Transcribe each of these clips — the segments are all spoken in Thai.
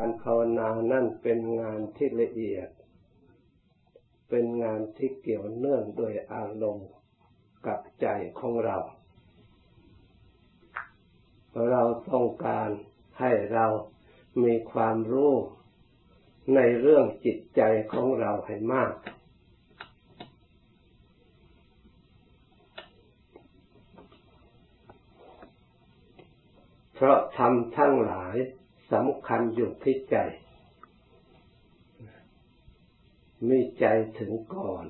การภาวนานั่นเป็นงานที่ละเอียด เป็นงานที่เกี่ยวเนื่องโดยอารมณ์กับใจของเรา เราต้องการให้เรามีความรู้ในเรื่องจิตใจของเราให้มาก เพราะทำทั้งหลาย สำคัญอยู่ที่ใจ มีใจถึงก่อน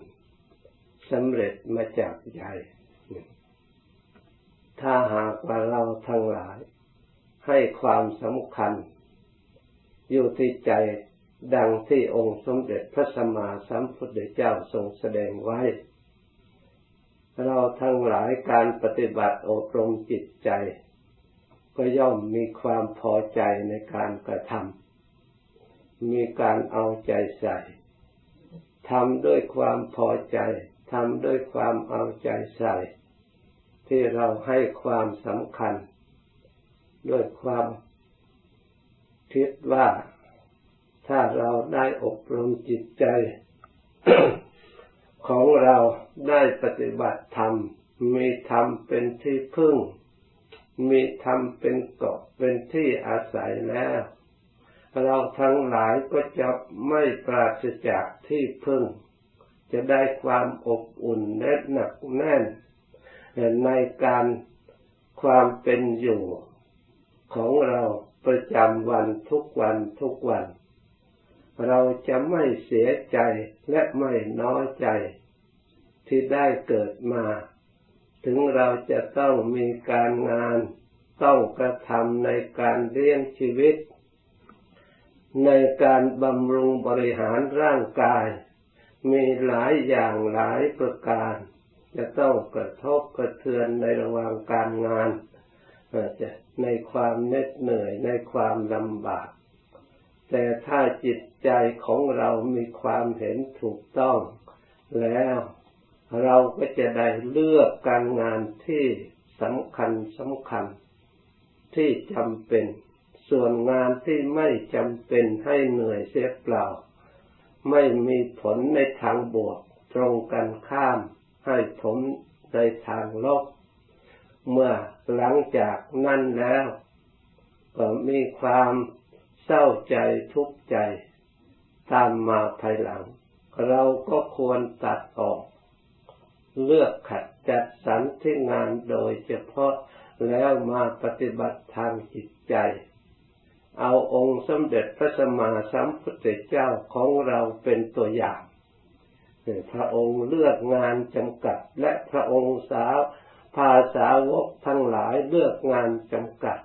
สำเร็จมาจากใจ ถ้าหากว่าเราทั้งหลาย ให้ความสำคัญ อยู่ที่ใจดังที่องค์สมเด็จพระสัมมาสัมพุทธเจ้าทรงแสดงไว้ เราทั้งหลายการปฏิบัติอบรมจิตใจ ก็ย่อมมีความพอใจในการกระทำมีการเอาใจใส่ทำด้วยความพอใจทำด้วยความเอาใจใส่ ที่เราให้ความสำคัญ ด้วยความคิดว่าถ้าเราได้อบรมจิตใจ ของเราได้ปฏิบัติธรรมมีธรรมเป็นที่พึ่ง มีธรรมเป็นเกาะเป็นที่อาศัยแล้ว เราทั้งหลายก็จะไม่ปราศจากที่พึ่ง จะได้ความอบอุ่นแน่หนักแน่น ในการความเป็นอยู่ของเราประจำวันทุกวันทุกวัน เราจะไม่เสียใจและไม่น้อยใจที่ได้เกิดมา ถึงเราจะต้องมีการงานต้องกระทำในการเลี้ยงชีวิต ในการบำรุงบริหารร่างกาย มีหลายอย่างหลายประการ จะต้องกระทบกระเทือนในระหว่างการงานจะในความเหน็ดเหนื่อยในความลำบาก แต่ถ้าจิตใจของเรามีความเห็นถูกต้องแล้ว เราก็จะได้เลือกการงานที่สำคัญสำคัญที่จำเป็น ส่วนงานที่ไม่จำเป็นให้เหนื่อยเสียเปล่า ไม่มีผลในทางบวก ตรงกันข้ามให้ผลในทางลบ เมื่อหลังจากนั้นแล้ว ก็มีความเศร้าใจทุกข์ใจ ตามมาภายหลัง เราก็ควรตัดออก เลือกขัดจัดสรรที่งานโดยเฉพาะแล้วมาปฏิบัติทางจิตใจ เอาองค์สมเด็จพระสัมมาสัมพุทธเจ้าของเราเป็นตัวอย่างพระองค์เลือกงานจำกัดและพระองค์สาวภาษาวกทั้งหลายเลือกงานจำกัด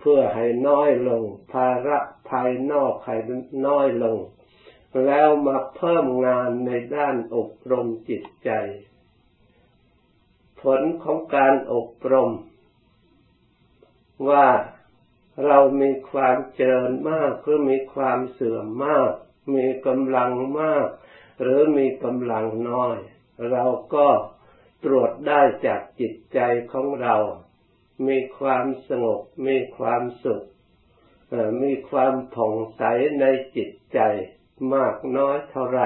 เพื่อให้น้อยลง ภาระภายนอกให้น้อยลง แล้วมาเพิ่มงานในด้านอบรมจิตใจ ผลของการอบรม ว่าเรามีความเจริญมากหรือมีความเสื่อมมาก มีกำลังมาก หรือมีกำลังน้อย เราก็ตรวจได้จากจิตใจของเรา มีความสงบ มีความสุขมีความผ่องใสในจิตใจ มากน้อยเท่าไร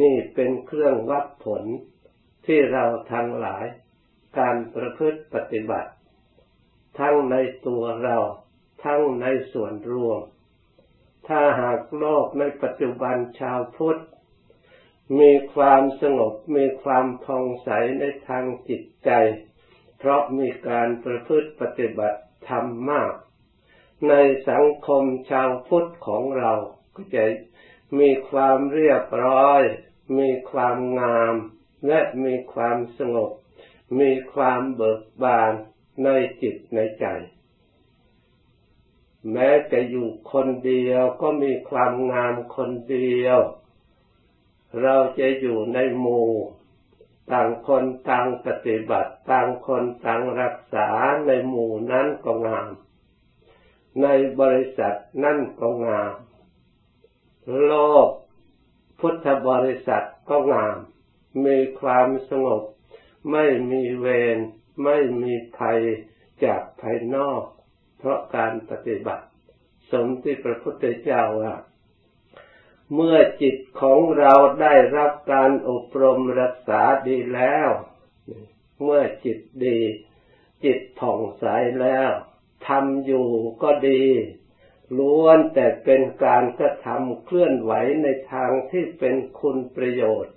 นี่เป็นเครื่องวัดผลที่เราทั้งหลายการประพฤติปฏิบัติ ทั้งในตัวเรา ทั้งในส่วนรวม ถ้าหากโลกในปัจจุบันชาวพุทธ มีความสงบมีความพองใสในทางจิตใจ เพราะมีการประพฤติปฏิบัติธรรมมาก ในสังคมชาวพุทธของเราก็จะ มีความเรียบร้อย มีความงาม และมีความสงบ มีความเบิกบานในจิตในใจ แม้จะอยู่คนเดียวก็มีความงามคนเดียว เราจะอยู่ในหมู่ต่างคนต่างปฏิบัติ ต่างคนต่างรักษาในหมู่นั้นก็งาม ในบริษัทนั่นก็งาม โลกพุทธบริษัทก็งาม มีความสงบ ไม่มีเวร ไม่มีภัยจากภายนอก เพราะการปฏิบัติ สมที่พระพุทธเจ้าว่าเมื่อจิตของเราได้รับการอบรมรักษาดีแล้ว เมื่อจิตดี จิตผ่องใสแล้วทำอยู่ก็ดี ล้วนแต่เป็นการกระทำเคลื่อนไหวในทางที่เป็นคุณประโยชน์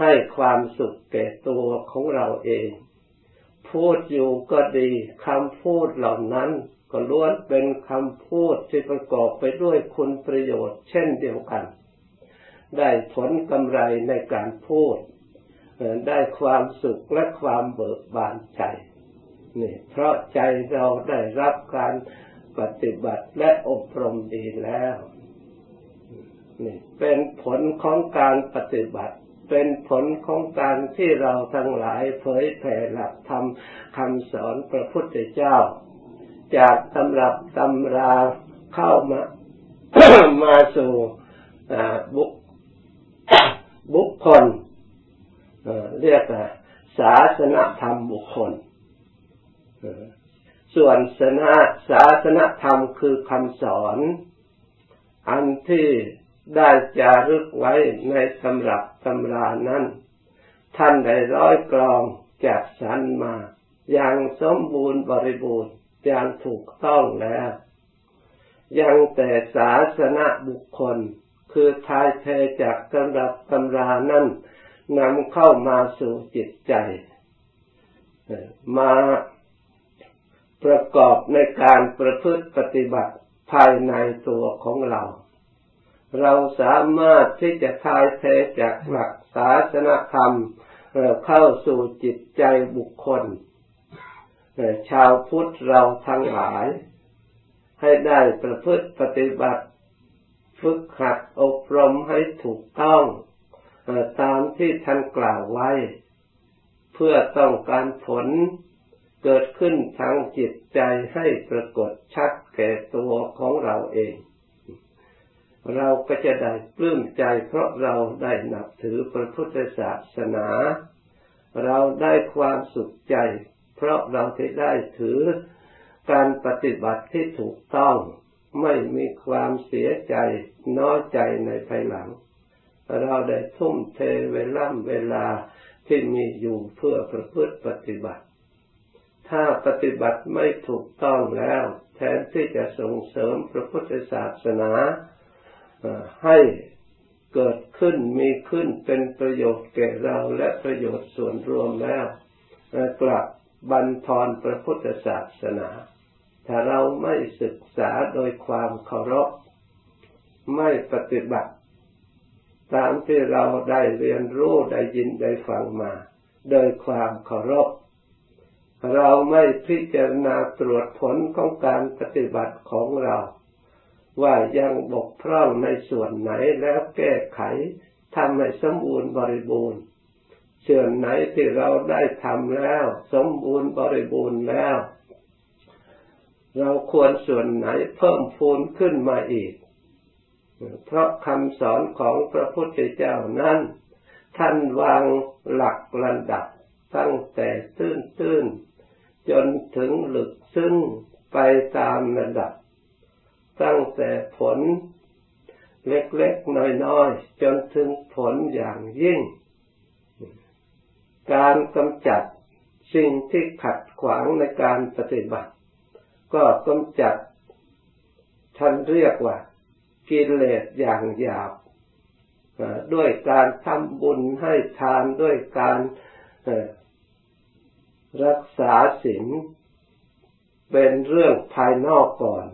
ให้ความสุขแก่ตัวของเราเอง พูดอยู่ก็ดีคำพูดเหล่านั้นก็ล้วนเป็นคำพูดที่ประกอบไปด้วยคุณประโยชน์ เช่นเดียวกัน ได้ผลกำไรในการพูด ได้ความสุขและความเบิกบานใจนี่เพราะใจเราได้รับการ ปฏิบัติและอบรมดีแล้วนี่เป็นผลของการปฏิบัติ เป็นผลของการที่เราทั้งหลายเผยแผ่หลักธรรมคำสอนพระพุทธเจ้า จากตำรับตำราเข้ามามาสู่บุคบุคคลเรียกศาสนธรรมบุคคล ส่วนศาสนาศาสนธรรมคือคำสอน อันที่ได้จารึกไว้ในสำรับตำรานั้น ท่านได้ร้อยกรองจากสรรมา อย่างสมบูรณ์บริบูรณ์อย่างถูกต้องแล้ว ยังแต่ศาสนาบุคคลคือทายเทจากตำรับตำรานั้นนำเข้ามาสู่จิตใจ มา ประกอบในการประพฤติปฏิบัติภายในตัวของเรา เราสามารถที่จะทายเทจากหลักศาสนธรรมเข้าสู่จิตใจบุคคล ชาวพุทธเราทั้งหลาย ให้ได้ประพฤติปฏิบัติ ฝึกหัดอบรมให้ถูกต้องตามที่ท่านกล่าวไว้ เพื่อต้องการผล เกิดขึ้นทางจิตใจให้ปรากฏชัดแก่ตัวของเราเอง เราก็จะได้ปลื้มใจเพราะเราได้นับถือพระพุทธศาสนา เราได้ความสุขใจ เพราะเราได้ถือการปฏิบัติที่ถูกต้องไม่มีความเสียใจน้อยใจในภายหลัง เราได้ทุ่มเทเวลาเวลาที่มีอยู่เพื่อประพฤติปฏิบัติ ถ้าปฏิบัติไม่ถูกต้องแล้ว แทนที่จะส่งเสริมพระพุทธศาสนาให้เกิดขึ้นมีขึ้นเป็นประโยชน์แก่เราและประโยชน์ส่วนรวมแล้วกลับบันทอนพระพุทธศาสนา ถ้าเราไม่ศึกษาโดยความเคารพ ไม่ปฏิบัติ ตามที่เราได้เรียนรู้ได้ยินได้ฟังมา โดยความเคารพ เราไม่พิจารณาตรวจผลของการปฏิบัติของเรา ว่ายังบกพร่องในส่วนไหนแล้วแก้ไขทำให้สมบูรณ์บริบูรณ์ส่วนไหนที่เราได้ทำแล้ว สมบูรณ์บริบูรณ์แล้ว เราควรส่วนไหนเพิ่มพูนขึ้นมาอีก เพราะคำสอนของพระพุทธเจ้านั้น ท่านวางหลักระดับตั้งแต่ตื้นตื้น จนถึงหลึกซึ้งไปตามระดับ ตั้งแต่ผลเล็กๆ น้อยๆ จนถึงผลอย่างยิ่ง การกำจัดสิ่งที่ขัดขวางในการปฏิบัติ ก็กำจัดท่านเรียกว่า กิเลสอย่างหยาบด้วยการทำบุญให้ทานด้วยการ รักษาศีลเป็นเรื่องภายนอกก่อน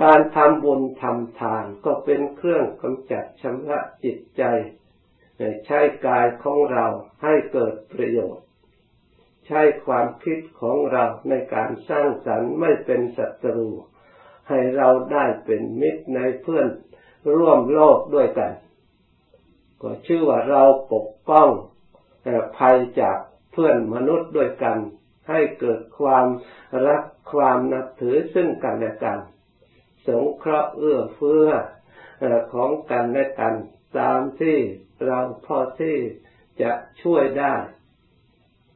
การทำบุญทำทานก็เป็นเครื่องกำจัดชำระจิตใจใช้กายของเราให้เกิดประโยชน์ ใช้ความคิดของเราในการสร้างสรรค์ไม่เป็นศัตรู ให้เราได้เป็นมิตรในเพื่อนร่วมโลกด้วยกัน ก็ชื่อว่าเราปกป้องภัยจาก เพื่อนมนุษย์ด้วยกัน ให้เกิดความรักความนับถือซึ่งกันและกัน สงเคราะห์เอื้อเฟื้อของกันและกันตามที่เราพอที่จะช่วยได้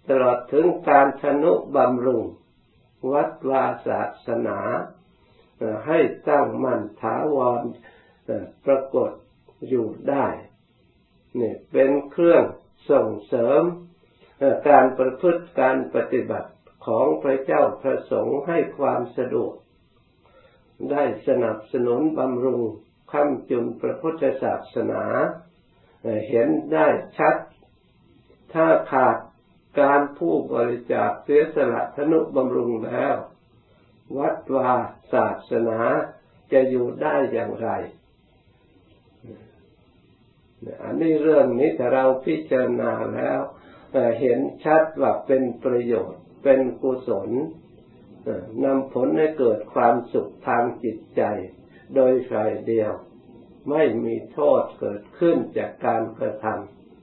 ตลอดถึงการชนุบำรุง วัดวาศาสนา ให้ตั้งมั่นถาวรปรากฏอยู่ได้ นี่เป็นเครื่องส่งเสริม การประพฤติการปฏิบัติของพระเจ้าพระสงฆ์ให้ความสะดวก ได้สนับสนุนบำรุงคำจุนพระพุทธศาสนาเห็นได้ชัด ถ้าขาดการผู้บริจาคเสียสละธนุบำรุงแล้ว วัดวาศาสนาจะอยู่ได้อย่างไร อันนี้เรื่องนี้ถ้าเราพิจารณาแล้ว เห็นชัดว่าเป็นประโยชน์ เป็นกุศลนำผลให้เกิดความสุขทางจิตใจ โดยฝ่ายเดียว ไม่มีโทษเกิดขึ้นจากการกระท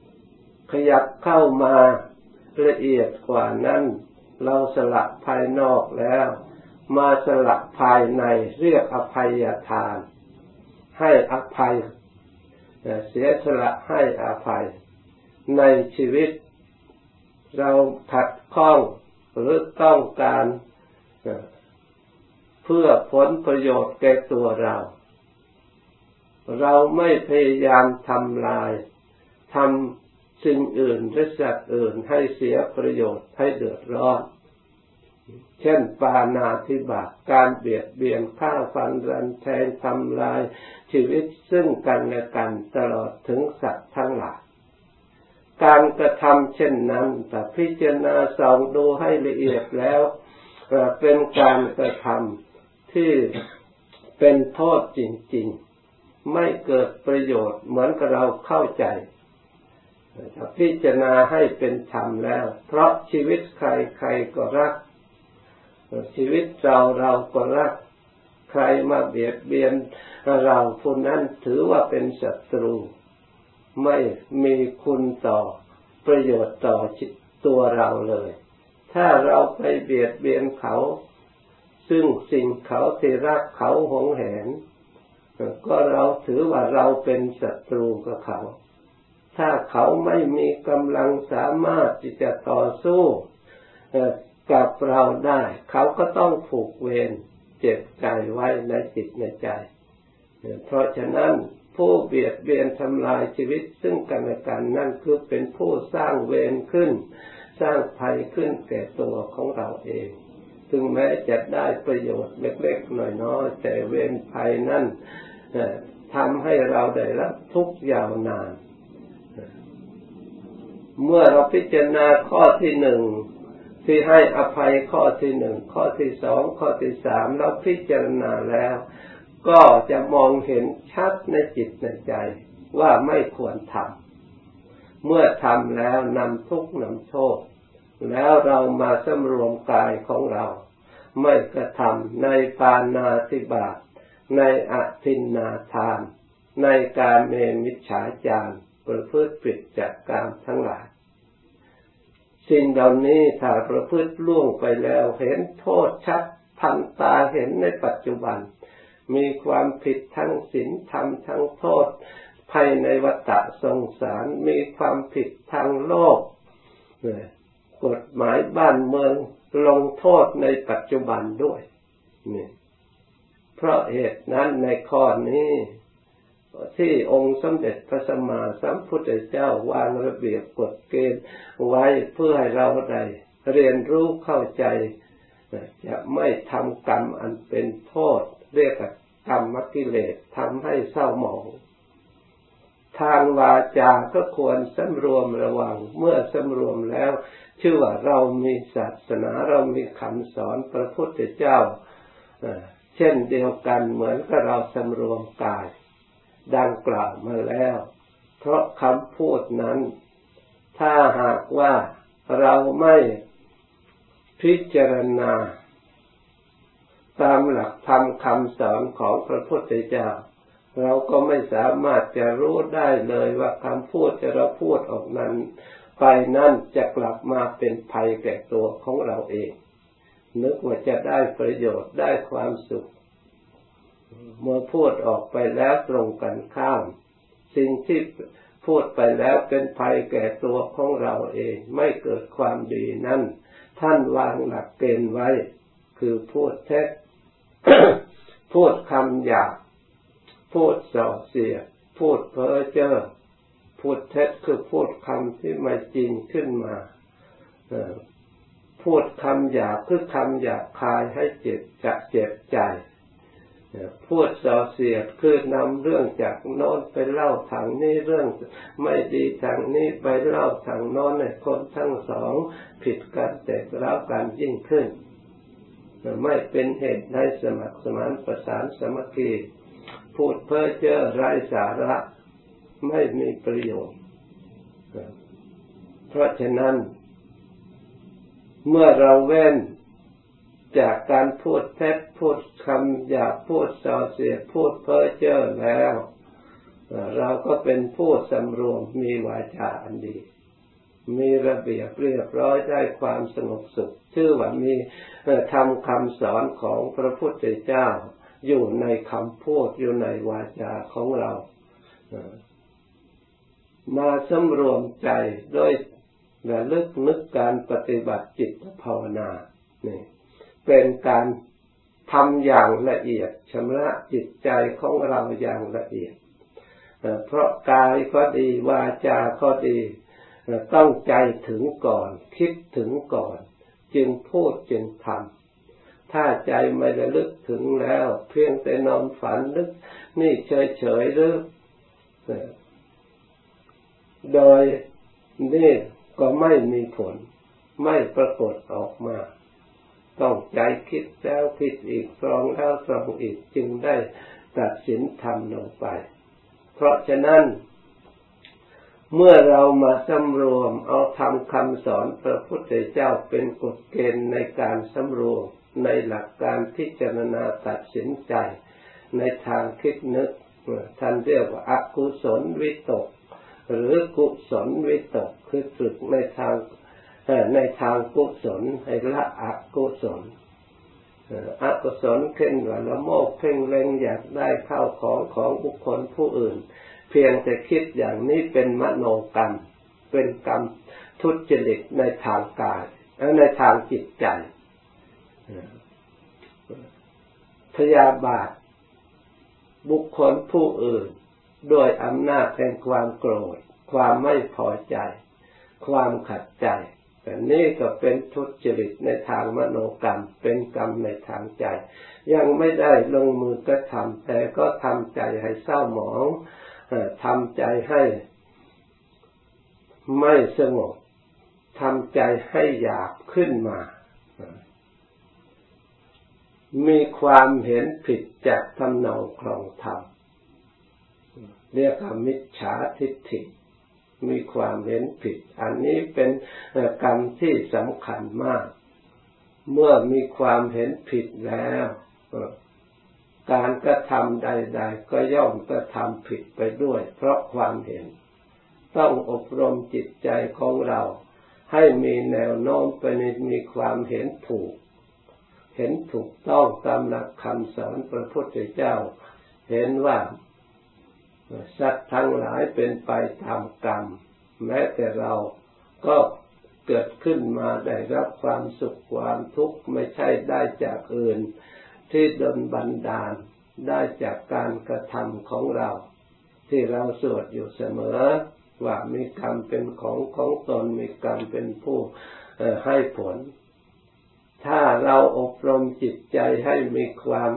ำขยับเข้ามาละเอียดกว่านั้น เราสละภายนอกแล้ว มาสละภายในเรียกอภัยทาน ให้อภัยเสียสละให้อภัย ในชีวิต เราขัดข้องหรือต้องการเพื่อผลประโยชน์แก่ตัวเรา เราไม่พยายามทำลายทำสิ่งอื่นและสัตว์อื่นให้เสียประโยชน์ให้เดือดร้อน เช่นปานาธิบาตการเบียดเบียนฆ่าฟันรันแทงทำลายชีวิตซึ่งกันและกันตลอดถึงสัตว์ทั้งหลาย การกระทำเช่นนั้นแต่พิจารณาส่องดูให้ละเอียดแล้วเป็นการกระทำที่เป็นโทษจริง ๆ ไม่เกิดประโยชน์เหมือนกับเราเข้าใจถ้าพิจารณาให้เป็นธรรมแล้ว เพราะชีวิตใครใครก็รัก ชีวิตเราเราก็รัก ใครมาเบียดเบียนเราผู้นั้นถือว่าเป็นศัตรู ไม่มีคุณต่อประโยชน์ต่อจิตัวเราเลย ถ้าเราไปเบียดเบียนเขา ซึ่งสิ่งเขาที่รักเขาหงแหน ก็เราถือว่าเราเป็นศัตรูกับเขา ถ้าเขาไม่มีกำลังสามารถที่จะต่อสู้กับเราได้ เขาก็ต้องผูกเวรเจ็บใจไว้ในจิตในใจ เพราะฉะนั้น ผู้เบียดเบียนทำลายชีวิตซึ่งกันและกันนั่นคือเป็นผู้สร้างเวรขึ้น สร้างภัยขึ้นแก่ตัวของเราเอง ถึงแม้จะได้ประโยชน์เล็กๆน้อยๆแต่เวรภัยนั้นทำให้เราได้รับทุกข์ยาวนาน เมื่อเราพิจารณาข้อที่หนึ่งที่ให้อภัยข้อที่หนึ่งข้อที่สองข้อที่สามเราพิจารณาแล้ว ก็จะมองเห็นชัดในจิตในใจว่าไม่ควรทำเมื่อทำแล้วนำทุกข์นำโทษ แล้วเรามาสำรวมกายของเรา ไม่กระทำในปานาธิบาตในอธินนาทาน ในการเมมิจฉาจารประพฤติผิดจากกามทั้งหลายสิ่งเหล่านี้ถ้าประพฤติล่วงไปแล้วเห็นโทษชัดพันตาเห็นในปัจจุบัน มีความผิดทั้งศีลธรรมทั้งโทษภายในวัฏสงสารมีความผิดทางโลกกฎหมายบ้านเมืองลงโทษในปัจจุบันด้วยนี่เพราะเหตุนั้นในข้อนี้ที่องค์สมเด็จพระสัมมาสัมพุทธเจ้าวางระเบียบกฎเกณฑ์ไว้เพื่อให้เราได้เรียนรู้เข้าใจ จะไม่ทำกรรมอันเป็นโทษ เรียก กรรมกิเลสทำให้เศร้าหมอง ทางวาจาก็ควรสำรวมระวัง เมื่อสำรวมแล้ว ชื่อว่าเรามีศาสนาเรามีคำสอนพระพุทธเจ้า เช่นเดียวกันเหมือนกับเราสำรวมกาย ดังกล่าวมาแล้ว เพราะคำพูดนั้น ถ้าหากว่าเราไม่พิจารณา ตามหลักธรรมคำสอนของพระพุทธเจ้า เราก็ไม่สามารถจะรู้ได้เลยว่าคำพูดจะเราพูดออกนั้น ไปนั่นจะกลับมาเป็นภัยแก่ตัวของเราเอง นึกว่าจะได้ประโยชน์ได้ความสุข เมื่อพูดออกไปแล้วตรงกันข้าม สิ่งที่พูดไปแล้วเป็นภัยแก่ตัวของเราเอง ไม่เกิดความดีนั่น ท่านวางหลักเกณฑ์ไว้คคือพูดเท็จ พูดคำหยาบพูดส่อเสีย พูดเพ้อเจ้อพูดเท็จคือพูดคำที่ไม่จริงขึ้นมาพูดคำหยาบคือคำหยาบคายให้เจ็บจะเจ็บใจพูดส่อเสียดคือนำเรื่องจากโน้นไปเล่าทางนี้เรื่องไม่ดีทางนี้ไปเล่าทางโน้นในคนทั้งสองผิดกันแตกร้าวกันยิ่งขึ้น ไม่เป็นเหตุให้สมัครสมานประสานสมัคคีพูดเพ้อเจ้อไร้สาระไม่มีประโยชน์ เพราะฉะนั้น เมื่อเราเว้นจากการพูดเท็จพูดคำหยาบพูดส่อเสียพูดเพ้อเจ้อแล้ว เราก็เป็นผู้สำรวมมีวาจาอันดี มีระเบียบเรียบร้อยได้ความสงบสุขชื่อว่ามีทำคำสอนของพระพุทธเจ้า อยู่ในคำพูดอยู่ในวาจาของเรามาสำรวมใจด้วยระลึกนึกการปฏิบัติจิตภาวนานี่เป็นการทำอย่างละเอียดชำระจิตใจของเราอย่างละเอียด เพราะกายก็ดีวาจาก็ดี ต้องใจถึงก่อน คิดถึงก่อน จึงพูดจึงทำถ้าใจไม่ระลึกถึงแล้ว เพียงแต่นอนฝันนึกนี่เฉยๆหรือโดยนี่ก็ไม่มีผล ไม่ปรากฏออกมา ต้องใจคิดแล้วคิดอีกตรองแล้วตรองอีกจึงได้ตัดสินทำลงไป เพราะฉะนั้น เมื่อเรามาสำรวมเอาทำคำสอนพระพุทธเจ้าเป็นกฎเกณฑ์ในการสำรวมในหลักการพิจารณาตัดสินใจในทางคิดนึกท่านเรียกว่าอกุศลวิตก หรือกุศลวิตกคือฝึกในทางในทางกุศลให้ละอกุศลอกุศลเพ่งว่าละโมกเพ่งเล็งอยากได้ข้าวของของบุคคลผู้อื่น เพียงแต่คิดอย่างนี้เป็นมโนกรรม เป็นกรรมทุจริตในทางกายและในทางจิตใจพยาบาท บุคคลผู้อื่นด้วยอำนาจแห่งความโกรธ ความไม่พอใจ ความขัดใจ แต่นี่ก็เป็นทุจริตในทางมโนกรรม เป็นกรรมในทางใจ ยังไม่ได้ลงมือก็ทำแต่ก็ทำใจให้เศร้าหมอง ทำใจให้ไม่สงบทำใจให้หยาบขึ้นมา มีความเห็นผิดจากทำนองครองธรรมเรียกว่ามิจฉาทิฏฐิ มีความเห็นผิด อันนี้เป็นกรรมที่สำคัญมาก เมื่อมีความเห็นผิดแล้ว การกระทำใด ๆ ก็ย่อมกระทำผิดไปด้วย เพราะความเห็น ต้องอบรมจิตใจของเรา ให้มีแนวโน้มไปในมีความเห็นถูก เห็นถูกต้องตามหลักคำสอนพระพุทธเจ้า เห็นว่าสัตว์ทั้งหลายเป็นไปตามกรรม แม้แต่เราก็เกิดขึ้นมาได้รับความสุขความทุกข์ไม่ใช่ได้จากอื่น ที่ดนบันดาลได้จากการกระทำของเรา ที่เราสวดอยู่เสมอ ว่ามีกรรมเป็นของของตนมีกรรมเป็นผู้ให้ผล ถ้าเราอบรมจิตใจให้มีความ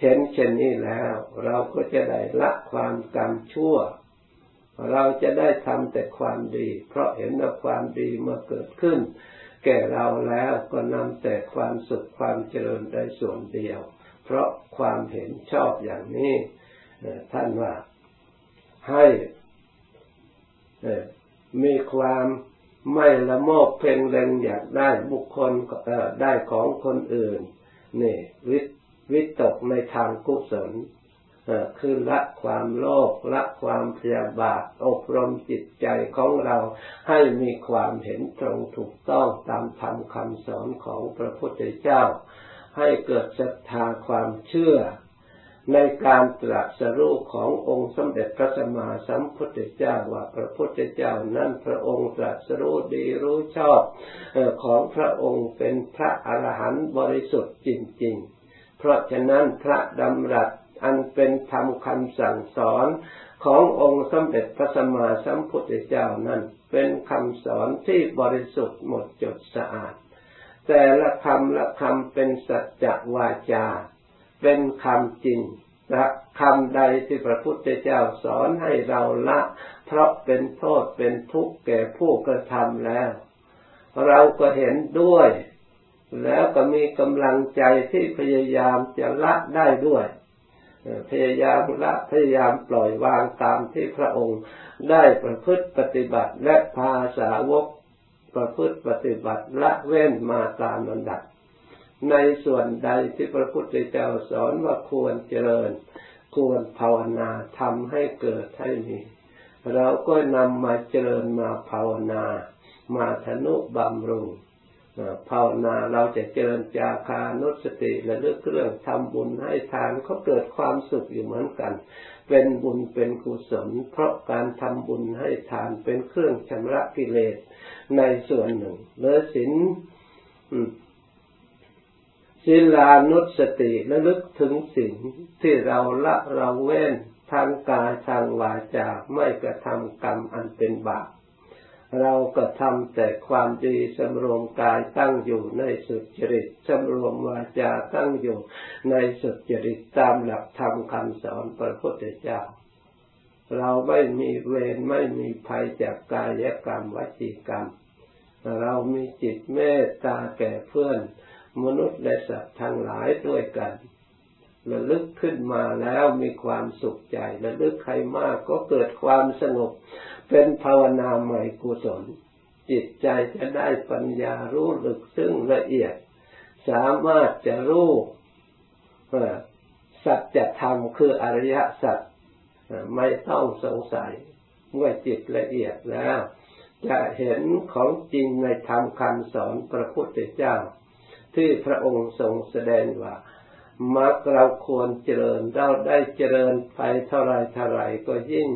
เห็นเช่นนี้แล้ว เราก็จะได้ละความกรรมชั่ว เราจะได้ทำแต่ความดี เพราะเห็นว่าความดีเมื่อเกิดขึ้น แก่เราแล้วก็นำแต่ความสุขความเจริญได้ส่วนเดียว เพราะความเห็นชอบอย่างนี้ท่านว่าให้มีความไม่ละโมบเพ่งเล็งอยากได้บุคคลได้ของคนอื่นนี่วิวิตกในทางกุศลคือละความโลภละความพยาบาทอบรมจิตใจของเราให้มีความเห็นตรงถูกต้องตามธรรมคำสอนของพระพุทธเจ้า ให้เกิดศรัทธาความเชื่อ ในการตรัสรู้ขององค์สมเด็จพระสัมมาสัมพุทธเจ้าว่าพระพุทธเจ้านั้นพระองค์ตรัสรู้ดีรู้ชอบของพระองค์เป็นพระอรหันต์บริสุทธิ์จริง ๆ เพราะฉะนั้นพระดำรัสอันเป็นธรรมคำสั่งสอนขององค์สมเด็จพระสัมมาสัมพุทธเจ้านั้นเป็นคำสอนที่บริสุทธิ์หมดจดสะอาด แต่ละคำละคำเป็นสัจจวาจา เป็นคำจริงละคำใดที่พระพุทธเจ้าสอนให้เราละ เพราะเป็นโทษเป็นทุกข์แก่ผู้กระทำแล้ว เราก็เห็นด้วย แล้วก็มีกำลังใจที่พยายามจะละได้ด้วย พยายามละพยายามปล่อยวางตามที่พระองค์ได้ประพฤติปฏิบัติและพาสาวก ประพฤติปฏิบัติละเว้นมาตามลำดับ ในส่วนใดที่พระพุทธเจ้าสอนว่าควรเจริญ ควรภาวนาทำให้เกิดให้มี เราก็นำมาเจริญมาภาวนา มาทนุบำรุง ภาวนาเราจะเจริญจาคานุสติและเรื่องเรื่องทำบุญให้ทานเขาเกิดความสุขอยู่เหมือนกัน เป็นบุญเป็นกุศล เพราะการทำบุญให้ทานเป็นเครื่องชำระกิเลสในส่วนหนึ่งเลือสินศีลานุสติระลึกถึงสิ่งที่เราละเราเว้นทางกายทางวาจาไม่กระทำกรรมอันเป็นบาป เราก็ทำแต่ความดีสำรวมกายตั้งอยู่ในสุจริตสำรวมวาจาตั้งอยู่ในสุจริตตามหลักธรรมคำสอนพระพุทธเจ้า เราไม่มีเวรไม่มีภัยจากกายกรรมวจีกรรม เรามีจิตเมตตาแก่เพื่อนมนุษย์และสัตว์ทั้งหลายด้วยกัน ระลึกขึ้นมาแล้วมีความสุขใจระลึกใครมากก็เกิดความสงบ เป็นภาวนาใหม่กุศล จิตใจจะได้ปัญญารู้ลึกซึ่งละเอียด สามารถจะรู้สัจธรรมคืออริยสัจไม่ต้องสงสัยเมื่อจิตละเอียดแล้ว จะเห็นของจริงในธรรมคำสอนพระพุทธเจ้า ที่พระองค์ทรงแสดงว่า มรรคเราควรเจริญเราได้เจริญไปเท่าไรเท่าไรก็ยิ่ง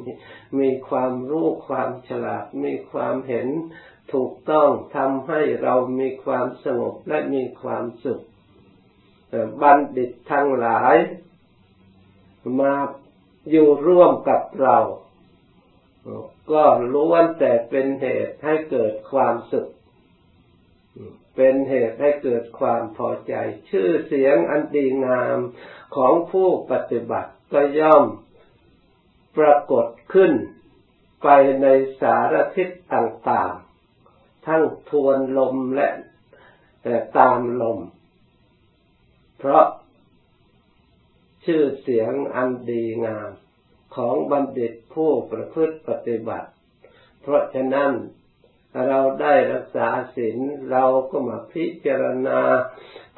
มีความรู้ความฉลาด มีความเห็นถูกต้องทำให้เรามีความสงบและมีความสุขบัณฑิตทั้งหลาย มาอยู่ร่วมกับเรา ก็ล้วนแต่เป็นเหตุให้เกิดความสุข เป็นเหตุให้เกิดความพอใจ ชื่อเสียงอันดีงามของผู้ปฏิบัติก็ย่อมปรากฏขึ้นไปในสารทิศต่างๆ ทั้งทวนลมและตามลม เพราะชื่อเสียงอันดีงามของบัณฑิตผู้ประพฤติปฏิบัติ เพราะฉะนั้น เราได้รักษาศีลเราก็มาพิจารณา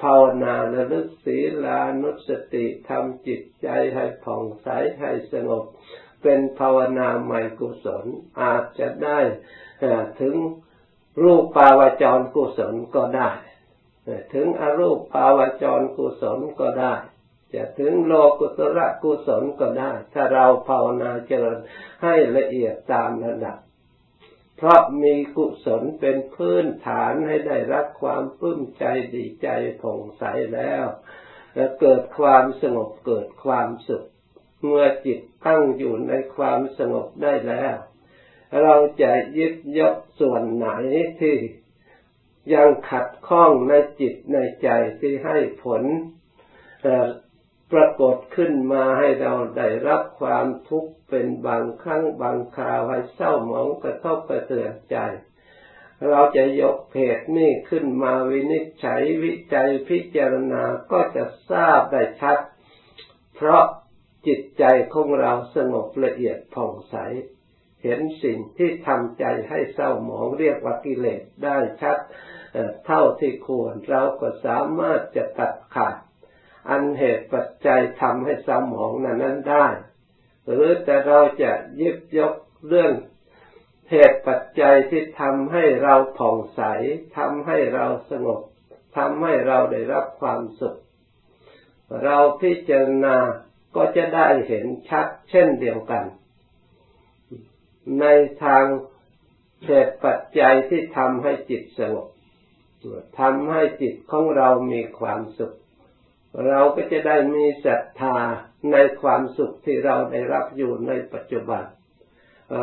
ภาวนาระลึกศีลานุสติทำจิตใจให้ผ่องใสให้สงบ เป็นภาวนาใหม่กุศลอาจจะได้ถึงรูปปาวจรกุศลก็ได้ ถึงอรูปปาวจรกุศลก็ได้ จะถึงโลกุตระกุศลก็ได้ ถ้าเราภาวนาเจริญให้ละเอียดตามระดับ เพราะมีกุศลเป็นพื้นฐานให้ได้รับความปลื้มใจดีใจผ่องใสแล้ว และเกิดความสงบเกิดความสุข เมื่อจิตตั้งอยู่ในความสงบได้แล้ว เราจะยึดยกส่วนไหนที่ยังขัดข้องในจิตในใจที่ให้ผล ปรากฏขึ้นมาให้เราได้รับความทุกข์เป็นบางครั้งบางคราวให้เศร้าหมองกระทบกระเทือนใจ เราจะยกเพจนี้ขึ้นมาวินิจฉัยวิจัยพิจารณาก็จะทราบได้ชัด เพราะจิตใจของเราสงบละเอียดผ่องใส เห็นสิ่งที่ทำใจให้เศร้าหมองเรียกว่ากิเลสได้ชัดเท่าที่ควร เราก็สามารถจะตัดขาด อันเหตุปัจจัยทำให้สมองนั้นนั้นได้ หรือแต่เราจะยิบยกเรื่องเหตุปัจจัยที่ทำให้เราผ่องใสทำให้เราสงบทำให้เราได้รับความสุข เราพิจารณาก็จะได้เห็นชัดเช่นเดียวกัน ในทางเหตุปัจจัยที่ทำให้จิตสงบทำให้จิตของเรามีความสุข เราก็จะได้มีศรัทธาในความสุขที่เราได้รับอยู่ในปัจจุบัน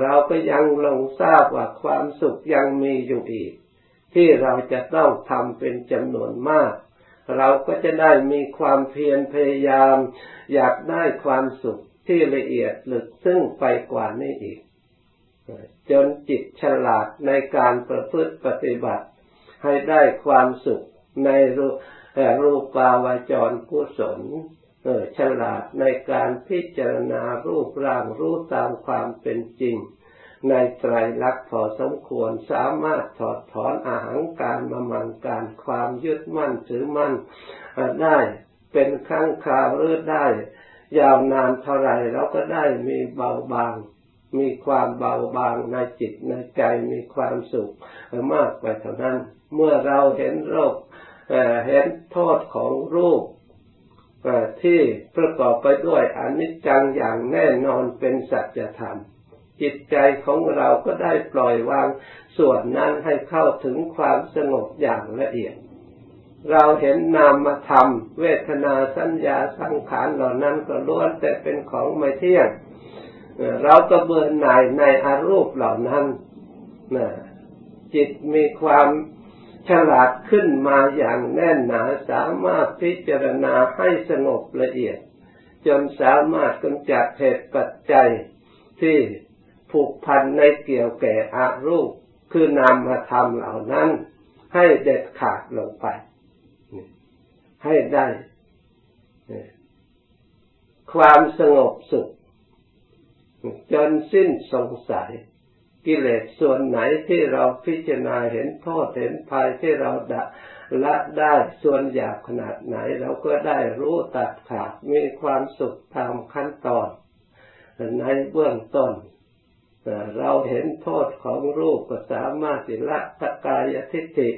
เราก็ยังลงทราบว่าความสุขยังมีอยู่อีก ที่เราจะต้องทำเป็นจำนวนมาก เราก็จะได้มีความเพียรพยายาม อยากได้ความสุขที่ละเอียดลึกซึ้งไปกว่านี้อีก จนจิตฉลาดในการประพฤติปฏิบัติ ให้ได้ความสุขในรู รูปาวาจรกุศลเออฉลาดในการพิจารณารูปร่างรู้ตามความเป็นจริง ในไตรลักษณ์พอสมควรสามารถถอดถอนอาหางการมามันการความยึดมั่นถือมั่นได้เป็นครั้งคราวหรือได้ ยาวนานเท่าไรเราก็ได้มีเบาบาง มีความเบาบางในจิตในใจมีความสุขมากไปเท่านั้น เมื่อเราเห็นโรค เห็นโทษของรูปที่ประกอบไปด้วยอนิจจังอย่างแน่นอนเป็นสัจธรรม จิตใจของเราก็ได้ปล่อยวางส่วนนั้นให้เข้าถึงความสงบอย่างละเอียด เราเห็นนามธรรม เวทนาสัญญาสังขารเหล่านั้นก็ล้วนแต่เป็นของไม่เที่ยง เราก็เบื่อหน่ายในอารูปเหล่านั้นจิตมีความ ฉลาดขึ้นมาอย่างแน่นหนาสามารถพิจารณาให้สงบละเอียด จนสามารถกำจัดเหตุปัจจัยที่ผูกพันในเกี่ยวแก่อารูปคือนามธรรมเหล่านั้น ให้เด็ดขาดลงไป ให้ได้ ความสงบสุขจนสิ้นสงสัย กิเลสส่วนไหนที่เราพิจารณาเห็นโทษเห็นภัยที่เราดะละได้ส่วนหยาบขนาดไหน เราก็ได้รู้ตัดขาดมีความสุขตามขั้นตอน ในเบื้องต้นเราเห็นโทษของรูปก็สามารถละตกายทิฏฐิ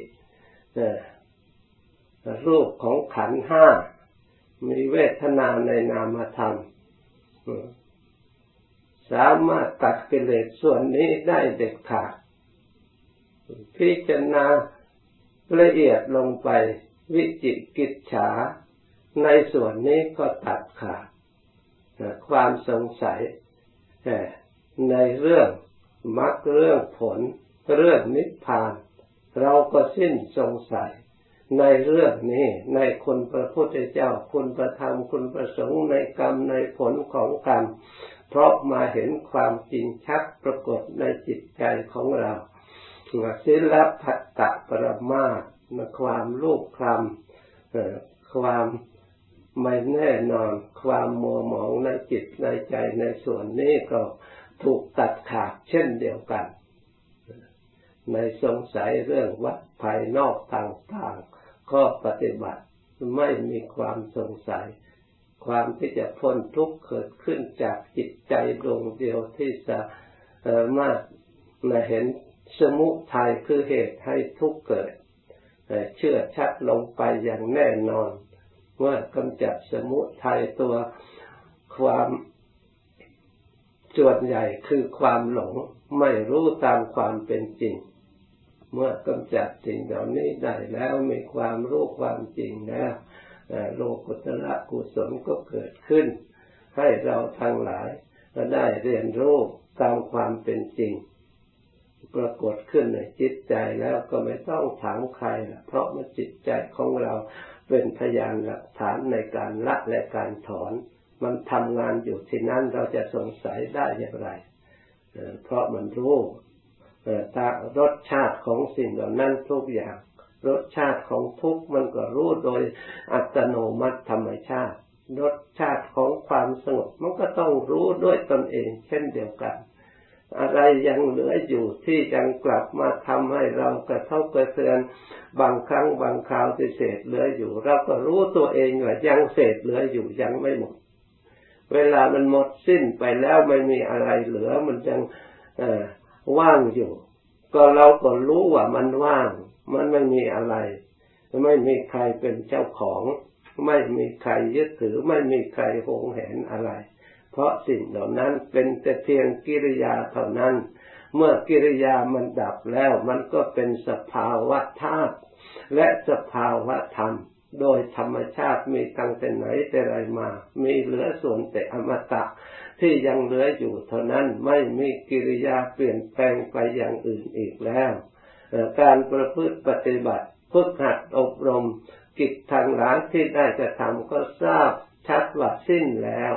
รูปของขันห้ามีเวทนาในนามธรรม สามารถตัดกิเลสส่วนนี้ได้เด็ดขาด พิจารณาละเอียดลงไปวิจิกิจฉา ในส่วนนี้ก็ตัดขาดความสงสัยในเรื่องมรรคเรื่องผล เรื่องนิพพาน เราก็สิ้นสงสัย ในเรื่องนี้ในคุณพระพุทธเจ้า คุณประธรรมคุณประสงค์ในกรรมในผลของกรรม เพราะมาเห็นความจริงชัดปรากฏในจิตใจของเราศิลพัตตะปรมาสความลูกคลำความไม่แน่นอน ความมัวหมองในจิตในใจในส่วนนี้ก็ถูกตัดขาดเช่นเดียวกัน ในสงสัยเรื่องวัดภายนอกต่าง ๆก็ปฏิบัติ ไม่มีความสงสัย ความที่จะพ้นทุกข์เกิดขึ้นจากจิตใจดวงเดียวที่จะมาเห็นสมุทัยคือเหตุให้ทุกข์เกิด เชื่อชัดลงไปอย่างแน่นอน ว่ากำจัดสมุทัยตัวความส่วนใหญ่คือความหลงไม่รู้ตามความเป็นจริง เมื่อกำจัดสิ่งเหล่านี้ได้แล้วมีความรู้ความจริงแล้วโลกุตระกุศลก็เกิดขึ้น ให้เราทั้งหลายได้เรียนรู้ตามความเป็นจริง ปรากฏขึ้นในจิตใจแล้วก็ไม่ต้องถามใครเพราะมันจิตใจของเราเป็นพยานหลักฐานในการละและการถอน มันทำงานอยู่ที่นั้นเราจะสงสัยได้อย่างไร เพราะมันรู้ รสชาติของสิ่งเหล่านั้นทุกอย่าง รสชาติของทุกมันก็รู้โดยอัตโนมัติธรรมชาติ รสชาติของความสงบมันก็ต้องรู้ด้วยตนเอง เช่นเดียวกัน อะไรยังเหลืออยู่ที่ยังกลับมาทำให้เรากระทบกระเทือนบางครั้งบางคราวที่เศษเหลืออยู่ เราก็รู้ตัวเองว่ายังเศษเหลืออยู่ยังไม่หมด เวลามันหมดสิ้นไปแล้วไม่มีอะไรเหลือมันยัง ว่างอยู่ ก็เราก็รู้ว่ามันว่าง มันไม่มีอะไร ไม่มีใครเป็นเจ้าของ ไม่มีใครยึดถือ ไม่มีใครหงแหนอะไร เพราะสิ่งเหล่านั้นเป็นแต่เพียงกิริยาเท่านั้น เมื่อกิริยามันดับแล้ว มันก็เป็นสภาวะธาตุและสภาวะธรรม โดยธรรมชาติมีตั้งแต่ไหนแต่ไรมา มีเหลือส่วนแต่อมตะ ที่ยังเหลืออยู่เท่านั้นไม่มีกิริยาเปลี่ยนแปลงไปอย่างอื่นอีกแล้ว การประพฤติปฏิบัติฝึกหัดอบรม กิจทางหลางที่ได้จะทำก็ทราบชัดว่าสิ้นแล้ว